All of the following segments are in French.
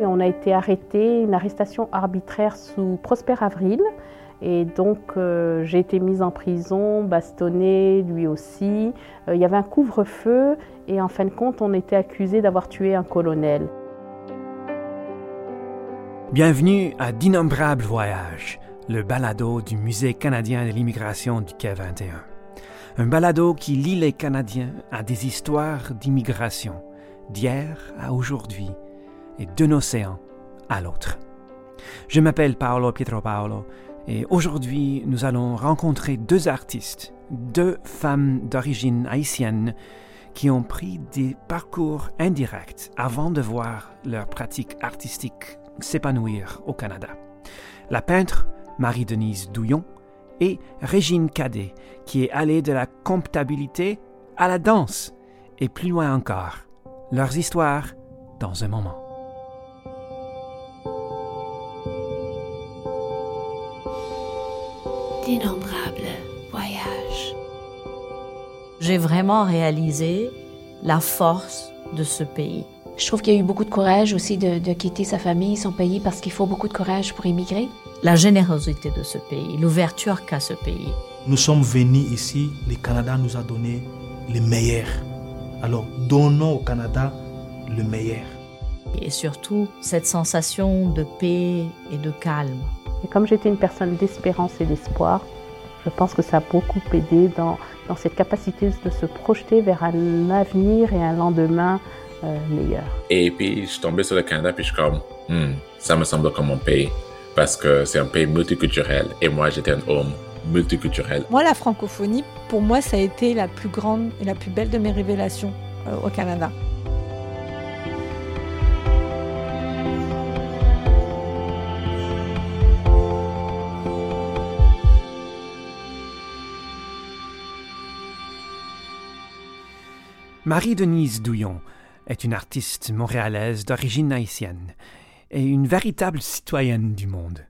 On a été arrêté, une arrestation arbitraire sous Prosper Avril. Et donc euh, j'ai été mise en prison, bastonnée, lui aussi. Euh, il y avait un couvre-feu et en fin de compte, on était accusé d'avoir tué un colonel. Bienvenue à D'innombrables voyages, le balado du Musée canadien de l'immigration du Quai 21. Un balado qui lie les Canadiens à des histoires d'immigration, d'hier à aujourd'hui et d'un océan à l'autre. Je m'appelle Paolo Pietro Paolo et aujourd'hui nous allons rencontrer deux artistes, deux femmes d'origine haïtienne qui ont pris des parcours indirects avant de voir leur pratique artistique s'épanouir au Canada. La peintre Marie-Denise Douillon et Régine Cadet, qui est allée de la comptabilité à la danse et plus loin encore. Leurs histoires dans un moment. D'innombrables voyages. J'ai vraiment réalisé la force de ce pays. Je trouve qu'il y a eu beaucoup de courage aussi de, de quitter sa famille, son pays, parce qu'il faut beaucoup de courage pour émigrer. La générosité de ce pays, l'ouverture qu'a ce pays. Nous sommes venus ici, le Canada nous a donné le meilleur. Alors donnons au Canada le meilleur. Et surtout, cette sensation de paix et de calme. Et comme j'étais une personne d'espérance et d'espoir, je pense que ça a beaucoup aidé dans, dans cette capacité de se projeter vers un avenir et un lendemain euh, meilleur. Et puis, je suis tombé sur le Canada, puis je suis comme, Hmm, ça me semble comme mon pays. Parce que c'est un pays multiculturel. Et moi, j'étais un homme multiculturel. Moi, la francophonie, pour moi, ça a été la plus grande et la plus belle de mes révélations euh, au Canada. Marie-Denise Douillon est une artiste montréalaise d'origine haïtienne et une véritable citoyenne du monde.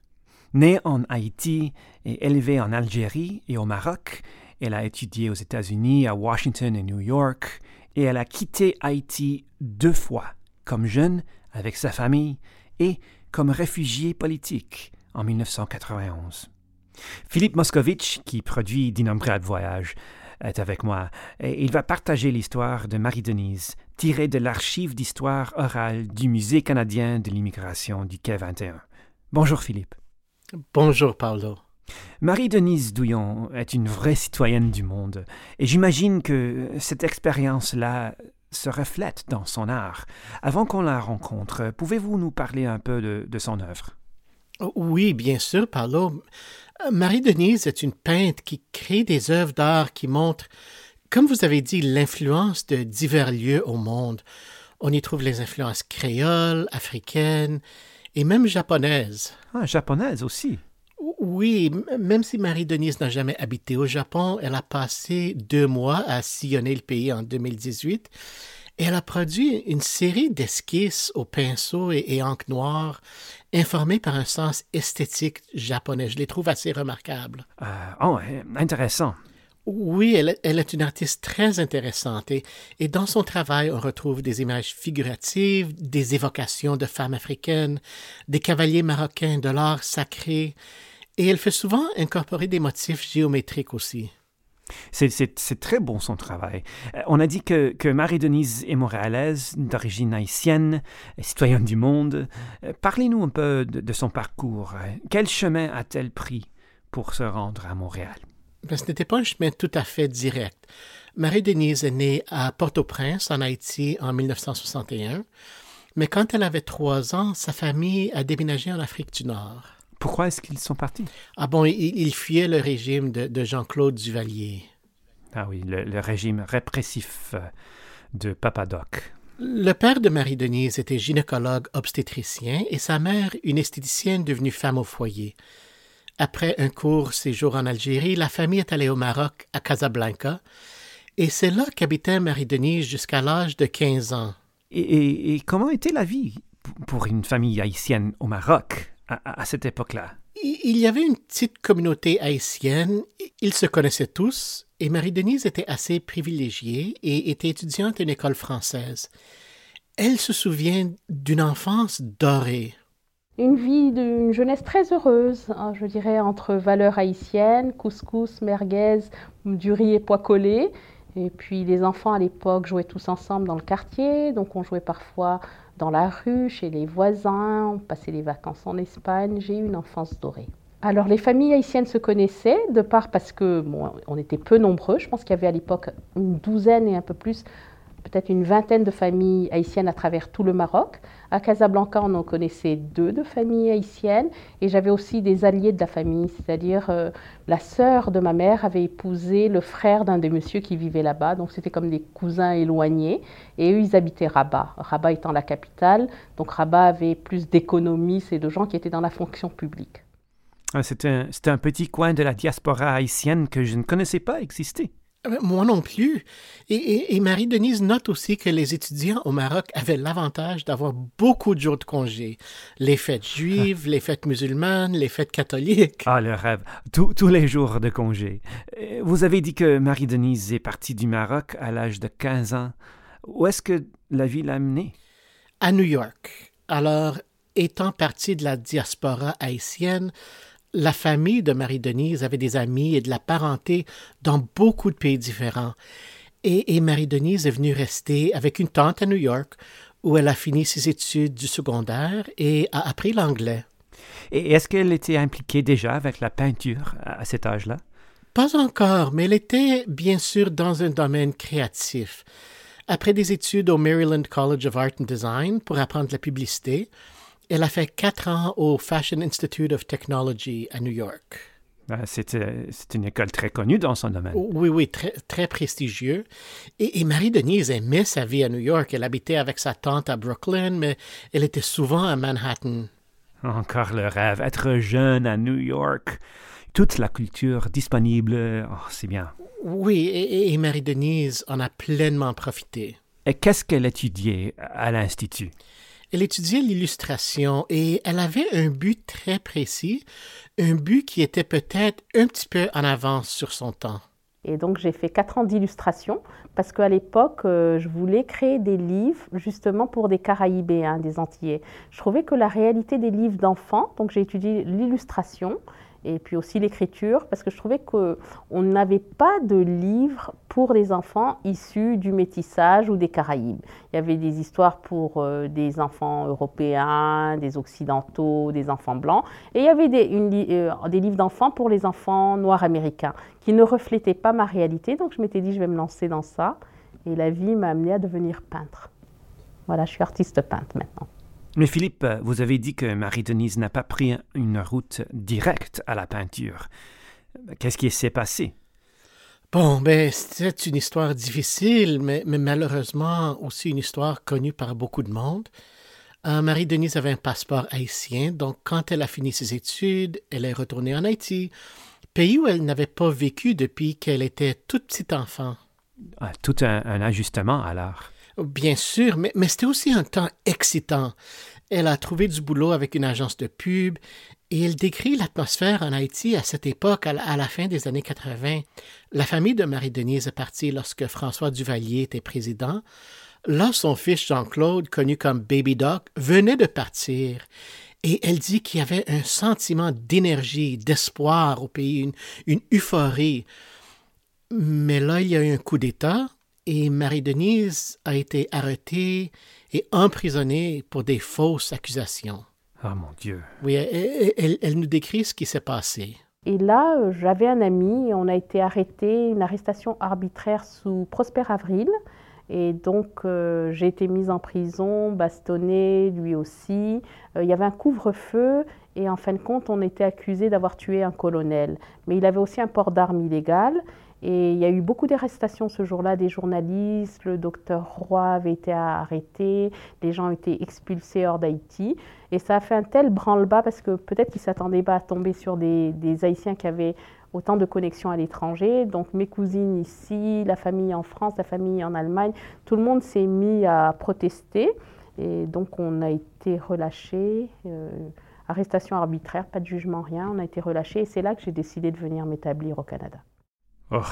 Née en Haïti et élevée en Algérie et au Maroc, elle a étudié aux États-Unis, à Washington et New York, et elle a quitté Haïti deux fois, comme jeune avec sa famille et comme réfugiée politique en 1991. Philippe Moscovitch, qui produit D'innombrables voyages, est avec moi et il va partager l'histoire de Marie-Denise, tirée de l'archive d'histoire orale du Musée canadien de l'immigration du Quai 21. Bonjour Philippe. Bonjour Paolo. Marie-Denise Douillon est une vraie citoyenne du monde et j'imagine que cette expérience-là se reflète dans son art. Avant qu'on la rencontre, pouvez-vous nous parler un peu de, de son œuvre? Oui, bien sûr, Paolo. Marie-Denise est une peintre qui crée des œuvres d'art qui montrent, comme vous avez dit, l'influence de divers lieux au monde. On y trouve les influences créoles, africaines et même japonaises. Ah, japonaise aussi. Oui, même si Marie-Denise n'a jamais habité au Japon, elle a passé deux mois à sillonner le pays en 2018 et elle a produit une série d'esquisses au pinceau et, et encre noire, informées par un sens esthétique japonais. Je les trouve assez remarquables. Euh, oh, intéressant. Oui, elle, elle, est une artiste très intéressante et, et, dans son travail, on retrouve des images figuratives, des évocations de femmes africaines, des cavaliers marocains, de l'art sacré, et elle fait souvent incorporer des motifs géométriques aussi. C'est très bon son travail. On a dit que, Marie-Denise est montréalaise, d'origine haïtienne, citoyenne du monde. Parlez-nous un peu de, son parcours. Quel chemin a-t-elle pris pour se rendre à Montréal? Ben, ce n'était pas un chemin tout à fait direct. Marie-Denise est née à Port-au-Prince, en Haïti, en 1961. Mais quand elle avait trois ans, sa famille a déménagé en Afrique du Nord. Pourquoi est-ce qu'ils sont partis? Ah bon, ils, ils fuyaient le régime de, de Jean-Claude Duvalier. Ah oui, le, le, régime répressif de Papadoc. Le père de Marie-Denise était gynécologue obstétricien et sa mère une esthéticienne devenue femme au foyer. Après un court séjour en Algérie, la famille est allée au Maroc, à Casablanca, et c'est là qu'habitait Marie-Denise jusqu'à l'âge de 15 ans. Et, et, et comment était la vie pour une famille haïtienne au Maroc? À, à cette époque-là? Il y avait une petite communauté haïtienne, ils se connaissaient tous, et Marie-Denise était assez privilégiée et était étudiante à une école française. Elle se souvient d'une enfance dorée. Une vie d'une jeunesse très heureuse, hein, je dirais, entre valeurs haïtiennes, couscous, merguez, du riz et pois collés. Et puis les enfants à l'époque jouaient tous ensemble dans le quartier, donc on jouait parfois dans la rue, chez les voisins, on passait les vacances en Espagne. J'ai eu une enfance dorée. Alors les familles haïtiennes se connaissaient, de part parce que on était peu nombreux. Je pense qu'il y avait à l'époque une douzaine et un peu plus, peut-être une vingtaine de familles haïtiennes à travers tout le Maroc. À Casablanca, on en connaissait deux de familles haïtiennes. Et j'avais aussi des alliés de la famille, c'est-à-dire euh, la sœur de ma mère avait épousé le frère d'un des messieurs qui vivait là-bas, donc c'était comme des cousins éloignés. Et eux ils habitaient Rabat, Rabat étant la capitale, donc Rabat avait plus d'économistes et de gens qui étaient dans la fonction publique. Ah, c'est un, un, petit coin de la diaspora haïtienne que je ne connaissais pas exister. Euh, moi non plus. Et, Marie-Denise note aussi que les étudiants au Maroc avaient l'avantage d'avoir beaucoup de jours de congé. Les fêtes juives, les fêtes musulmanes, les fêtes catholiques. Ah, le rêve. tous les jours de congé. Euh, vous avez dit que Marie-Denise est partie du Maroc à l'âge de 15 ans. Où est-ce que la vie l'a amenée? À New York. Alors, étant partie de la diaspora haïtienne, la famille de Marie-Denise avait des amis et de la parenté dans beaucoup de pays différents. Et, Marie-Denise est venue rester avec une tante à New York, où elle a fini ses études du secondaire et a appris l'anglais. Et est-ce qu'elle était impliquée déjà avec la peinture à cet âge-là? Pas encore, mais elle était bien sûr dans un domaine créatif. Après des études au Maryland College of Art and Design pour apprendre la publicité, elle a fait quatre ans au Fashion Institute of Technology à New York. Ben, c'est une école très connue dans son domaine. Oui, oui, très, très prestigieux. Et, Marie-Denise aimait sa vie à New York. Elle habitait avec sa tante à Brooklyn, mais elle était souvent à Manhattan. Encore le rêve, être jeune à New York. Toute la culture disponible, oh, c'est bien. Oui, et Marie-Denise en a pleinement profité. Et qu'est-ce qu'elle étudiait à l'Institut? Elle étudiait l'illustration et elle avait un but très précis, un but qui était peut-être un petit peu en avance sur son temps. Et donc j'ai fait quatre ans d'illustration parce qu'à l'époque, euh, je voulais créer des livres justement pour des Caraïbéens, des Antillais. Je trouvais que la réalité des livres d'enfants, donc j'ai étudié l'illustration, et puis aussi l'écriture, parce que je trouvais qu'on n'avait pas de livres pour les enfants issus du métissage ou des Caraïbes. Il y avait des histoires pour euh, des enfants européens, des occidentaux, des enfants blancs, et il y avait des, euh, des livres d'enfants pour les enfants noirs américains, qui ne reflétaient pas ma réalité, donc je m'étais dit je vais me lancer dans ça, et la vie m'a amené à devenir peintre. Voilà, je suis artiste peintre maintenant. Mais Philippe, vous avez dit que Marie-Denise n'a pas pris une route directe à la peinture. Qu'est-ce qui s'est passé? Bon, ben, c'est une histoire difficile, mais, malheureusement aussi une histoire connue par beaucoup de monde. Euh, Marie-Denise avait un passeport haïtien, donc quand elle a fini ses études, elle est retournée en Haïti, pays où elle n'avait pas vécu depuis qu'elle était toute petite enfant. Ah, tout un ajustement alors. Bien sûr, mais, c'était aussi un temps excitant. Elle a trouvé du boulot avec une agence de pub et elle décrit l'atmosphère en Haïti à cette époque, à la, fin des années 80. La famille de Marie-Denise est partie lorsque François Duvalier était président. Là, son fils Jean-Claude, connu comme Baby Doc, venait de partir. Et elle dit qu'il y avait un sentiment d'énergie, d'espoir au pays, une, une euphorie. Mais là, il y a eu un coup d'État et Marie-Denise a été arrêtée et emprisonnée pour des fausses accusations. Ah mon Dieu. Oui, elle, nous décrit ce qui s'est passé. Et là, euh, j'avais un ami, on a été arrêté, une arrestation arbitraire sous Prosper Avril. Et donc, euh, j'ai été mise en prison, bastonnée, lui aussi. Euh, il y avait un couvre-feu et en fin de compte, on était accusé d'avoir tué un colonel. Mais il avait aussi un port d'armes illégal. Et il y a eu beaucoup d'arrestations ce jour-là, des journalistes, le docteur Roy avait été arrêté, les gens ont été expulsés hors d'Haïti. Et ça a fait un tel branle-bas parce que peut-être qu'ils ne s'attendaient pas à tomber sur des, Haïtiens qui avaient autant de connexions à l'étranger. Donc mes cousines ici, la famille en France, la famille en Allemagne, tout le monde s'est mis à protester. Et donc on a été relâchés. Euh, arrestation arbitraire, pas de jugement, rien. On a été relâchés et c'est là que j'ai décidé de venir m'établir au Canada. Oh,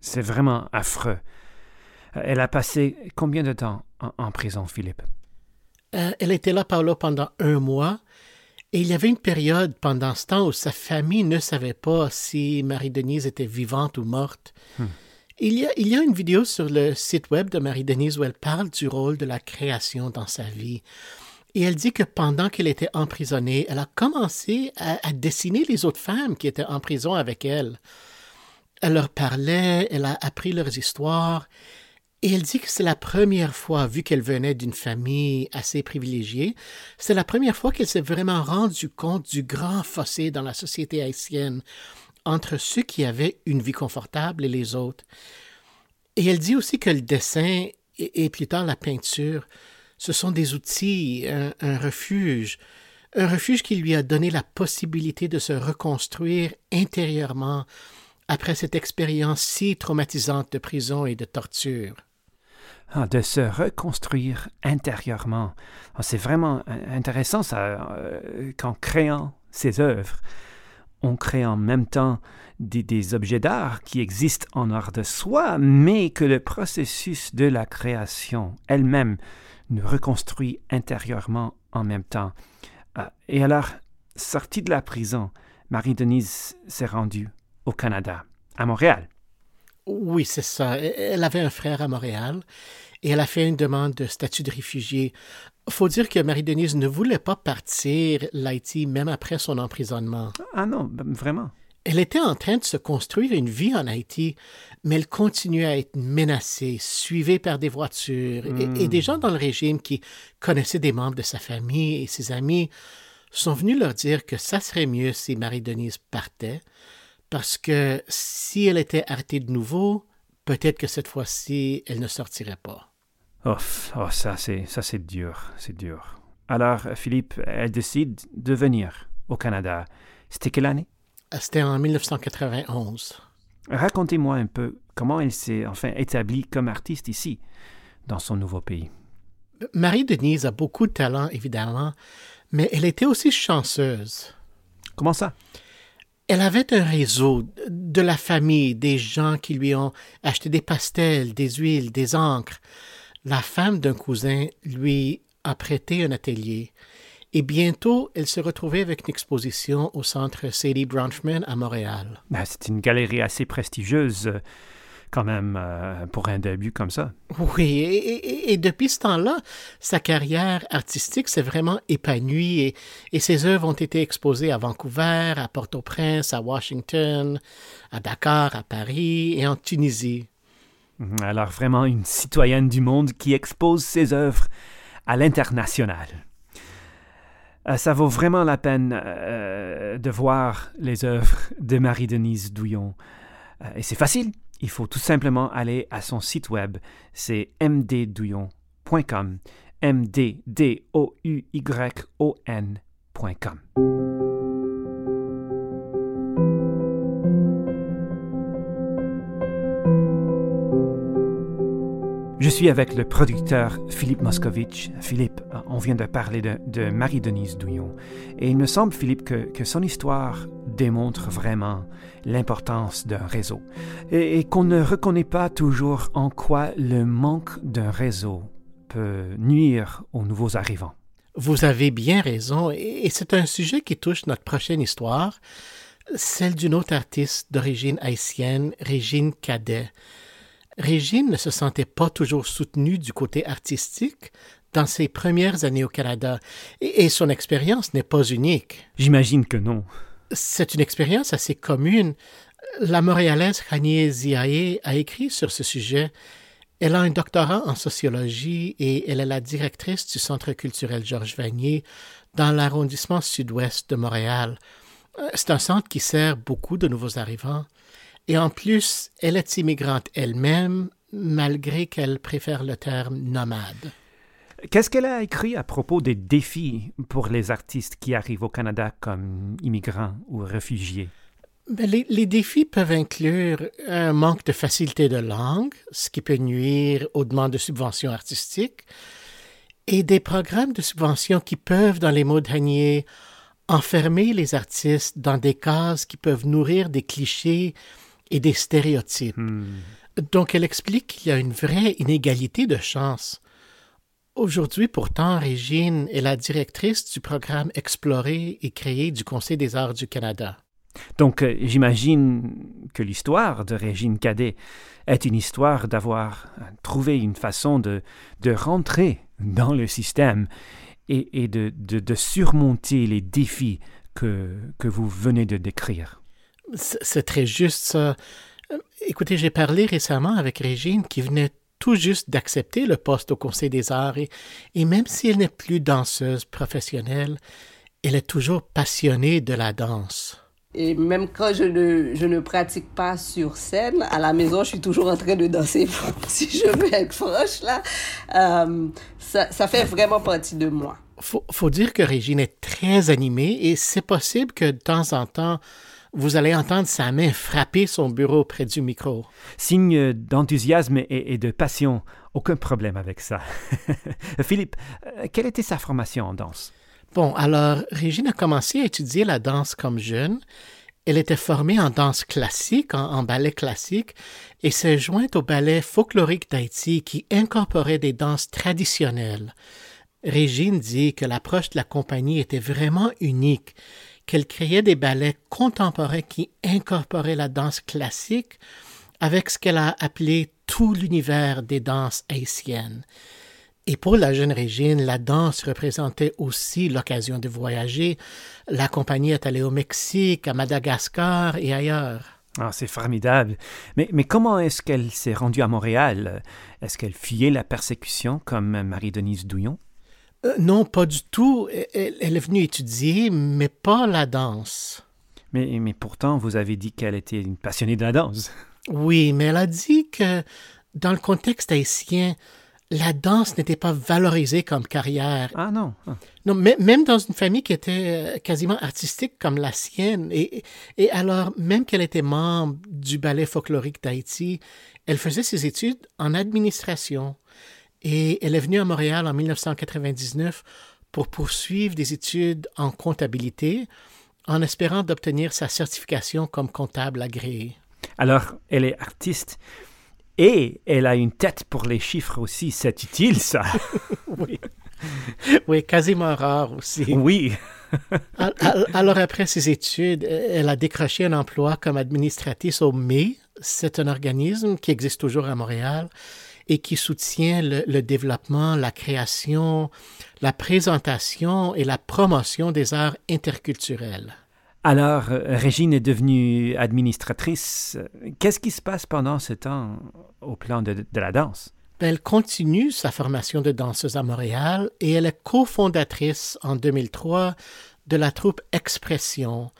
c'est vraiment affreux. Elle a passé combien de temps en, prison, Philippe? Euh, elle était là, Paolo, pendant un mois. Et il y avait une période pendant ce temps où sa famille ne savait pas si Marie-Denise était vivante ou morte. Hmm. Il, y a, il y a une vidéo sur le site web de Marie-Denise où elle parle du rôle de la création dans sa vie. Et elle dit que pendant qu'elle était emprisonnée, elle a commencé à, à dessiner les autres femmes qui étaient en prison avec elle. Elle leur parlait, elle a appris leurs histoires. Et elle dit que c'est la première fois, vu qu'elle venait d'une famille assez privilégiée, c'est la première fois qu'elle s'est vraiment rendue compte du grand fossé dans la société haïtienne entre ceux qui avaient une vie confortable et les autres. Et elle dit aussi que le dessin et, plus tard la peinture, ce sont des outils, un refuge, un refuge qui lui a donné la possibilité de se reconstruire intérieurement après cette expérience si traumatisante de prison et de torture. Ah, de se reconstruire intérieurement. Ah, c'est vraiment intéressant ça, euh, qu'en créant ces œuvres, on crée en même temps des, des objets d'art qui existent en art de soi, mais que le processus de la création elle-même nous reconstruit intérieurement en même temps. Ah, et alors, sortie de la prison, Marie-Denise s'est rendue au Canada, à Montréal. Oui, c'est ça. Elle avait un frère à Montréal et elle a fait une demande de statut de réfugié. Faut dire que Marie-Denise ne voulait pas partir l'Haïti même après son emprisonnement. Ah non, vraiment. Elle était en train de se construire une vie en Haïti, mais elle continuait à être menacée, suivie par des voitures et, et des gens dans le régime qui connaissaient des membres de sa famille et ses amis sont venus leur dire que ça serait mieux si Marie-Denise partait, parce que si elle était arrêtée de nouveau, peut-être que cette fois-ci, elle ne sortirait pas. Oh, oh, ça c'est ça c'est dur, c'est dur. Alors Philippe, elle décide de venir au Canada. C'était quelle année? C'était en 1991. Racontez-moi un peu comment elle s'est enfin établie comme artiste ici, dans son nouveau pays. Marie-Denise a beaucoup de talent, évidemment, mais elle était aussi chanceuse. Comment ça? Elle avait un réseau de la famille, des gens qui lui ont acheté des pastels, des huiles, des encres. La femme d'un cousin lui a prêté un atelier. Et bientôt, elle se retrouvait avec une exposition au centre Sadie Bronfman à Montréal. Ben, C'est une galerie assez prestigieuse, quand même, euh, pour un début comme ça. Oui, et, et- et depuis ce temps-là, sa carrière artistique s'est vraiment épanouie et, et ses œuvres ont été exposées à Vancouver, à Port-au-Prince, à Washington, à Dakar, à Paris et en Tunisie. Mhm, Alors vraiment une citoyenne du monde qui expose ses œuvres à l'international. Euh, Ça vaut vraiment la peine euh, de voir les œuvres de Marie-Denise Douillon. Et c'est facile, il faut tout simplement aller à son site web, c'est mddouillon.com, m-d-d-o-u-y-o-n.com. Je suis avec le producteur Philippe Moscovitch. Philippe, on vient de parler de, de Marie-Denise Douillon. Et il me semble, Philippe, que, que son histoire démontre vraiment l'importance d'un réseau. Et, et qu'on ne reconnaît pas toujours en quoi le manque d'un réseau peut nuire aux nouveaux arrivants. Vous avez bien raison, et c'est un sujet qui touche notre prochaine histoire, celle d'une autre artiste d'origine haïtienne, Régine Cadet. Régine ne se sentait pas toujours soutenue du côté artistique dans ses premières années au Canada, et son expérience n'est pas unique. J'imagine que non. C'est une expérience assez commune. La Montréalaise Khanie Ziaé a écrit sur ce sujet. Elle a un doctorat en sociologie et elle est la directrice du Centre culturel Georges Vanier dans l'arrondissement sud-ouest de Montréal. Euh, C'est un centre qui sert beaucoup de nouveaux arrivants. Et en plus, elle est immigrante elle-même, malgré qu'elle préfère le terme nomade. Qu'est-ce qu'elle a écrit à propos des défis pour les artistes qui arrivent au Canada comme immigrants ou réfugiés? Ben, Les, les défis peuvent inclure un manque de facilité de langue, ce qui peut nuire aux demandes de subventions artistiques, et des programmes de subventions qui peuvent, dans les mots de Hanier, enfermer les artistes dans des cases qui peuvent nourrir des clichés et des stéréotypes. Hmm. Donc elle explique qu'il y a une vraie inégalité de chance. Aujourd'hui, pourtant, Régine est la directrice du programme Explorer et créer du Conseil des arts du Canada. Donc, euh, j'imagine que l'histoire de Régine Cadet est une histoire d'avoir trouvé une façon de, de rentrer dans le système et, et de, de, de, surmonter les défis que, que vous venez de décrire. C'est très juste ça. Euh, écoutez, j'ai parlé récemment avec Régine qui venait tout juste d'accepter le poste au Conseil des arts et, et même si elle n'est plus danseuse professionnelle, elle est toujours passionnée de la danse. Et même quand je ne, je ne pratique pas sur scène, à la maison, je suis toujours en train de danser, si je veux être franche, là. Euh, ça, ça, fait vraiment partie de moi. Faut, faut dire que Régine est très animée et c'est possible que de temps en temps, vous allez entendre sa main frapper son bureau près du micro. Signe d'enthousiasme et, et, de passion, aucun problème avec ça. Philippe, euh, quelle était sa formation en danse? Bon, alors, Régine a commencé à étudier la danse comme jeune. Elle était formée en danse classique, en, en ballet classique, et s'est jointe au ballet folklorique d'Haïti qui incorporait des danses traditionnelles. Régine dit que l'approche de la compagnie était vraiment unique, qu'elle créait des ballets contemporains qui incorporaient la danse classique avec ce qu'elle a appelé tout l'univers des danses haïtiennes. Et pour la jeune Régine, la danse représentait aussi l'occasion de voyager. La compagnie est allée au Mexique, à Madagascar et ailleurs. Ah, c'est formidable. Mais, mais comment est-ce qu'elle s'est rendue à Montréal? Est-ce qu'elle fuyait la persécution comme Marie-Denise Douillon? Euh, non, pas du tout. Elle, elle, est venue étudier, mais pas la danse. Mais, mais pourtant, vous avez dit qu'elle était une passionnée de la danse. Oui, mais elle a dit que dans le contexte haïtien, la danse n'était pas valorisée comme carrière. Ah non. Ah. Non, même dans une famille qui était quasiment artistique comme la sienne, et, et alors même qu'elle était membre du ballet folklorique d'Haïti, elle faisait ses études en administration. Et elle est venue à Montréal en 1999 pour poursuivre des études en comptabilité en espérant d'obtenir sa certification comme comptable agréé. Alors, elle est artiste et elle a une tête pour les chiffres aussi. C'est utile, ça. oui. oui, quasiment rare aussi. Oui. Alors, après ses études, elle a décroché un emploi comme administratrice au MAI. C'est un organisme qui existe toujours à Montréal et qui soutient le, le, développement, la création, la présentation et la promotion des arts interculturels. Alors, Régine est devenue administratrice. Qu'est-ce qui se passe pendant ce temps au plan de, de la danse? Elle continue sa formation de danseuse à Montréal et elle est cofondatrice en 2003 de la troupe Expression.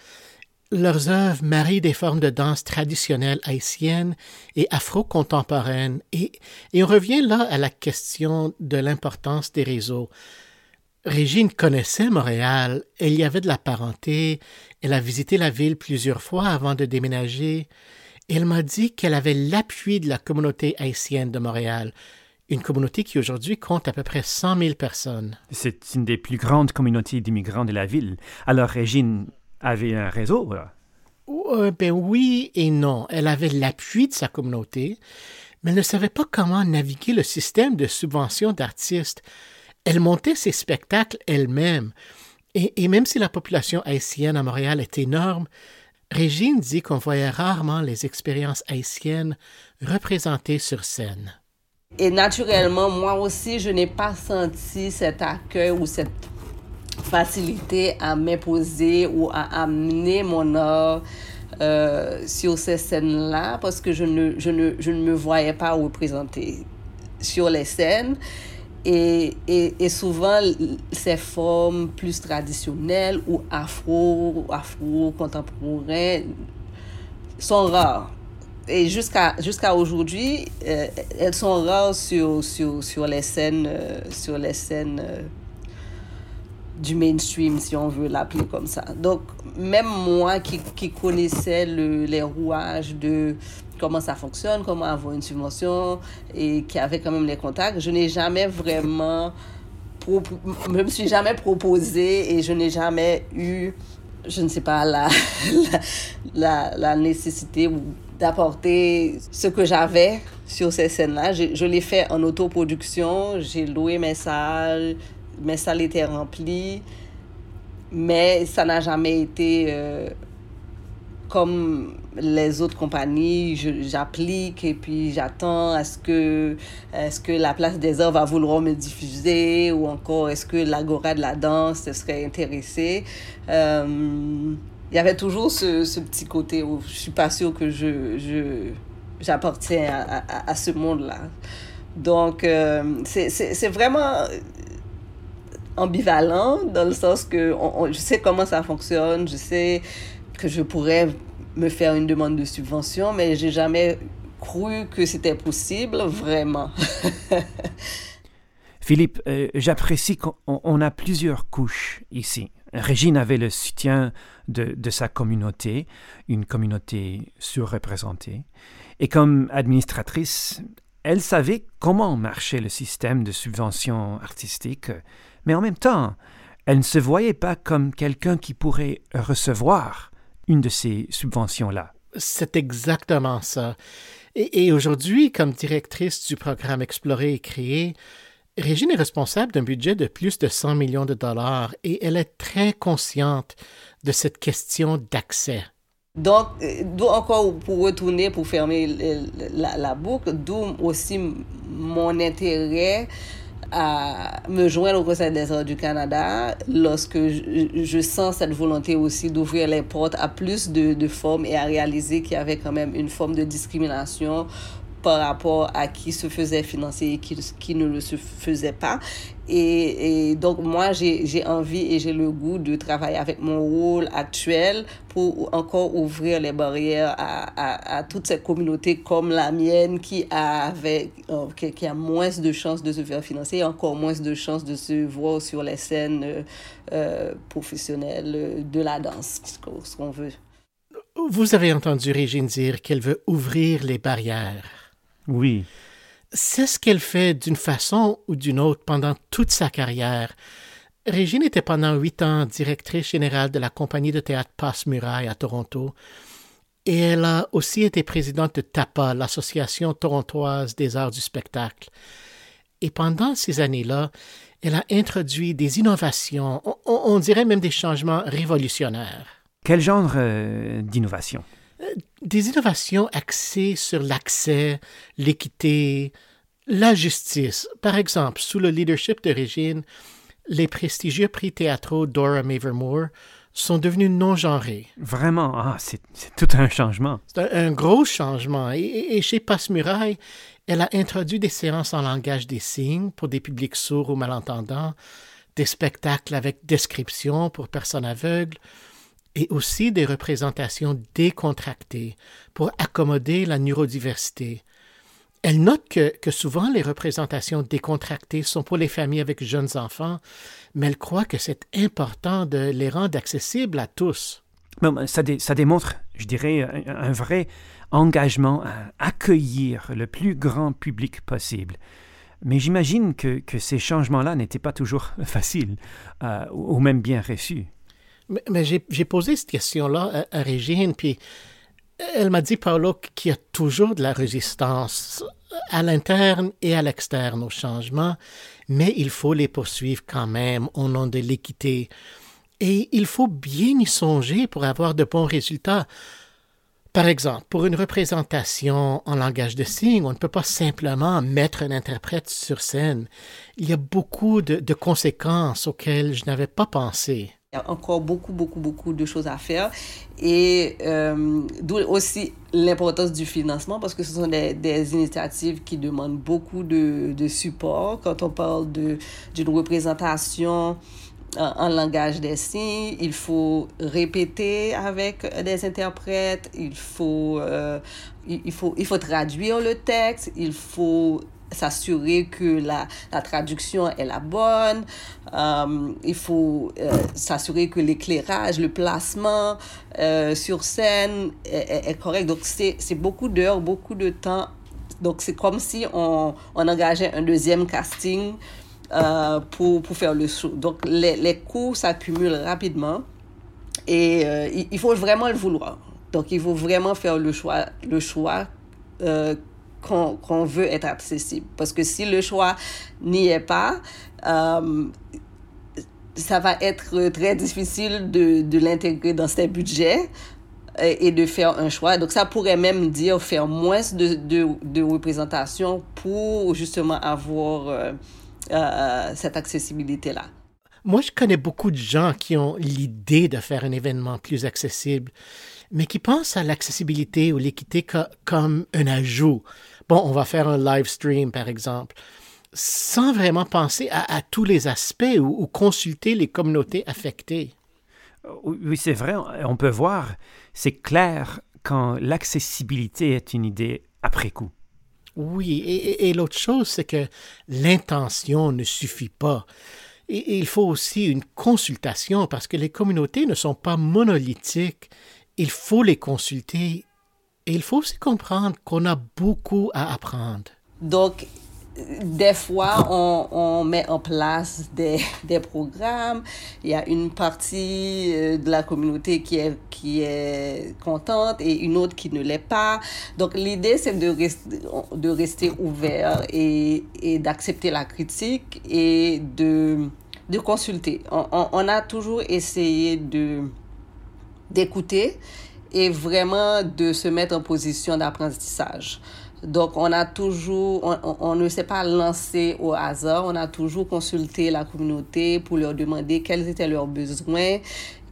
Leurs œuvres marient des formes de danse traditionnelles haïtiennes et afro-contemporaines et, et on revient là à la question de l'importance des réseaux. Régine connaissait Montréal, elle y avait de la parenté, elle a visité la ville plusieurs fois avant de déménager, et elle m'a dit qu'elle avait l'appui de la communauté haïtienne de Montréal, une communauté qui aujourd'hui compte à peu près 100 000 personnes. C'est une des plus grandes communautés d'immigrants de la ville. Alors Régine avait un réseau là. Euh, ben oui et non. Elle avait l'appui de sa communauté, mais elle ne savait pas comment naviguer le système de subvention d'artistes. Elle montait ses spectacles elle-même. Et, et, même si la population haïtienne à Montréal est énorme, Régine dit qu'on voyait rarement les expériences haïtiennes représentées sur scène. Et naturellement, moi aussi, je n'ai pas senti cet accueil ou cette facilité à m'imposer ou à amener mon art euh, sur ces scènes-là parce que je ne, je, ne, je ne me voyais pas représenter sur les scènes. Et, et, et, souvent, ces formes plus traditionnelles ou afro, afro-contemporaines sont rares. Et jusqu'à jusqu'à aujourd'hui, euh, elles sont rares sur, sur, sur les scènes, euh, sur les scènes du mainstream, si on veut l'appeler comme ça. Donc, même moi qui, qui connaissais le, les rouages de comment ça fonctionne, comment avoir une subvention et qui avait quand même les contacts, je n'ai jamais vraiment, je me suis jamais proposé et je n'ai jamais eu, je ne sais pas, la, la, la, nécessité d'apporter ce que j'avais sur ces scènes-là. Je, l'ai fait en autoproduction, j'ai loué mes salles, mes salles étaient remplies, mais ça n'a jamais été euh, comme les autres compagnies. J'applique et puis j'attends est-ce que, est que la place des arts va vouloir me diffuser ou encore est-ce que l'agora de la danse se serait intéressée. Euh, il y avait toujours ce, ce, petit côté où je suis pas sûre que je, je j'appartiens à, à, ce monde-là. Donc, euh, c'est vraiment ambivalent dans le sens que je sais comment ça fonctionne, je sais que je pourrais me faire une demande de subvention, mais j'ai jamais cru que c'était possible, vraiment. Philippe, euh, j'apprécie qu'on a plusieurs couches ici. Régine avait le soutien de, de, sa communauté, une communauté surreprésentée. Et comme administratrice, elle savait comment marchait le système de subvention artistique, mais en même temps, elle ne se voyait pas comme quelqu'un qui pourrait recevoir une de ces subventions-là. C'est exactement ça. Et, et aujourd'hui, comme directrice du programme Explorer et Créer, Régine est responsable d'un budget de plus de 100 millions de dollars et elle est très consciente de cette question d'accès. Donc, d'où encore pour retourner, pour fermer la, la boucle, d'où aussi mon intérêt à me joindre au Conseil des arts du Canada lorsque je, je sens cette volonté aussi d'ouvrir les portes à plus de, de formes et à réaliser qu'il y avait quand même une forme de discrimination par rapport à qui se faisait financer et qui, qui ne le se faisait pas. Et, et donc, moi, j'ai envie et j'ai le goût de travailler avec mon rôle actuel pour encore ouvrir les barrières à, à, à toute cette communauté comme la mienne qui, avait, euh, qui, a moins de chances de se faire financer et encore moins de chances de se voir sur les scènes euh professionnelles de la danse, ce qu'on veut. Vous avez entendu Régine dire qu'elle veut ouvrir les barrières. Oui. C'est ce qu'elle fait d'une façon ou d'une autre pendant toute sa carrière. Régine était pendant huit ans directrice générale de la compagnie de théâtre Passe-Muraille à Toronto, et elle a aussi été présidente de TAPA, l'Association torontoise des arts du spectacle. Et pendant ces années-là, elle a introduit des innovations, on, dirait même des changements révolutionnaires. Quel genre euh, d'innovation? Des innovations axées sur l'accès, l'équité, la justice. Par exemple, sous le leadership de Régine, les prestigieux prix théâtraux Dora Mavermore sont devenus non-genrés. Vraiment, ah, c'est tout un changement. C'est un, gros changement. Et, chez Passe-Muraille, elle a introduit des séances en langage des signes pour des publics sourds ou malentendants, des spectacles avec description pour personnes aveugles, et aussi des représentations décontractées pour accommoder la neurodiversité. Elle note que, que, souvent les représentations décontractées sont pour les familles avec jeunes enfants, mais elle croit que c'est important de les rendre accessibles à tous. Ça, ça démontre, je dirais, un, vrai engagement à accueillir le plus grand public possible. Mais j'imagine que, que, ces changements-là n'étaient pas toujours faciles euh, ou même bien reçus. Mais, j'ai posé cette question-là à, Régine, puis elle m'a dit, Paolo, qu'il y a toujours de la résistance à l'interne et à l'externe au changement, mais il faut les poursuivre quand même au nom de l'équité. Et il faut bien y songer pour avoir de bons résultats. Par exemple, pour une représentation en langage de signes, on ne peut pas simplement mettre un interprète sur scène. Il y a beaucoup de conséquences auxquelles je n'avais pas pensé. Il y a encore beaucoup, beaucoup, beaucoup de choses à faire. Et euh, d'où aussi l'importance du financement, parce que ce sont des, des initiatives qui demandent beaucoup de, de support. Quand on parle d'une représentation en, langage des signes, il faut répéter avec des interprètes, il faut, euh, il, faut, il faut traduire le texte, il faut s'assurer que la, la, traduction est la bonne. Euh, il faut euh, s'assurer que l'éclairage, le placement euh, sur scène est, est, correct. Donc, c'est beaucoup d'heures, beaucoup de temps. Donc, c'est comme si on, on, engageait un deuxième casting pour, pour faire le show. Donc, les, les coûts s'accumulent rapidement et il, il faut vraiment le vouloir. Donc, il faut vraiment faire le choix, le choix qu'on veut être accessible. Parce que si le choix n'y est pas, euh, ça va être très difficile de, de l'intégrer dans ses budgets et de faire un choix. Donc, ça pourrait même dire faire moins de, de, de représentation pour justement avoir euh, euh, cette accessibilité-là. Moi, je connais beaucoup de gens qui ont l'idée de faire un événement plus accessible, mais qui pensent à l'accessibilité ou l'équité comme un ajout. Bon, on va faire un live stream, par exemple, sans vraiment penser à, tous les aspects ou consulter les communautés affectées. Oui, c'est vrai, on peut voir, c'est clair quand l'accessibilité est une idée après coup. Oui, et, l'autre chose, c'est que l'intention ne suffit pas. Et, il faut aussi une consultation parce que les communautés ne sont pas monolithiques. Il faut les consulter et il faut aussi comprendre qu'on a beaucoup à apprendre. Donc, des fois, on, met en place des, programmes. Il y a une partie euh, de la communauté qui est, qui est contente et une autre qui ne l'est pas. Donc, l'idée, c'est de rester, ouvert et, d'accepter la critique et de, consulter. On, on, a toujours essayé de d'écouter et vraiment de se mettre en position d'apprentissage. Donc, on a toujours, on, ne s'est pas lancé au hasard, on a toujours consulté la communauté pour leur demander quels étaient leurs besoins,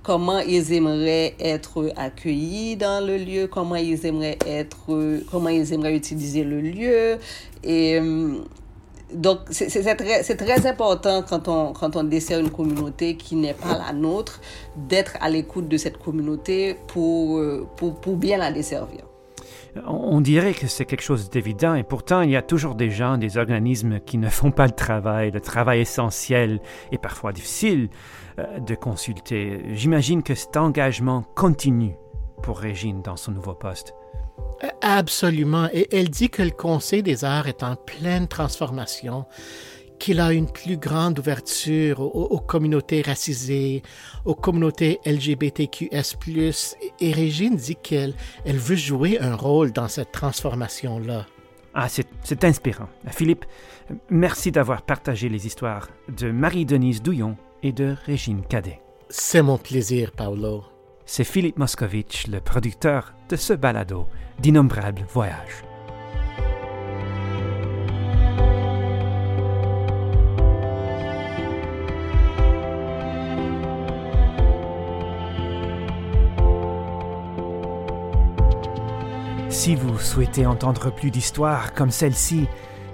comment ils aimeraient être accueillis dans le lieu, comment ils aimeraient être, comment ils utiliser le lieu. Et euh, donc, c'est très, important quand on, dessert une communauté qui n'est pas la nôtre, d'être à l'écoute de cette communauté pour, euh, pour bien la desservir. On dirait que c'est quelque chose d'évident et pourtant il y a toujours des gens, des organismes qui ne font pas le travail, le travail essentiel et parfois difficile euh, de consulter. J'imagine que cet engagement continue pour Régine dans son nouveau poste. Absolument. Et elle dit que le Conseil des arts est en pleine transformation qu'il a une plus grande ouverture aux, communautés racisées, aux communautés LGBTQS+. Et Régine dit qu'elle elle veut jouer un rôle dans cette transformation-là. Ah, c'est inspirant. Philippe, merci d'avoir partagé les histoires de Marie-Denise Douillon et de Régine Cadet. C'est mon plaisir, Paolo. C'est Philippe Moscovitch, le producteur de ce balado d'innombrables voyages. Si vous souhaitez entendre plus d'histoires comme celle-ci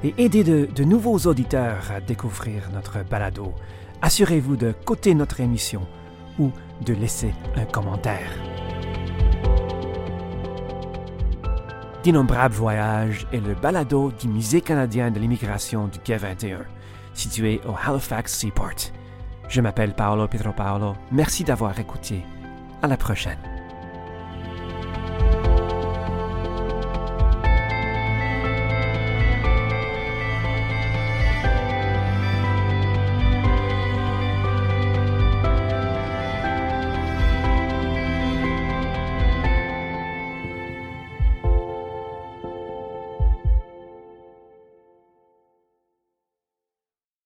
et aider de, nouveaux auditeurs à découvrir notre balado, assurez-vous de coter notre émission ou de laisser un commentaire. D'innombrables voyages est le balado du Musée canadien de l'immigration du Quai 21, situé au Halifax Seaport. Je m'appelle Paolo Pietro Paolo. Merci d'avoir écouté. À la prochaine.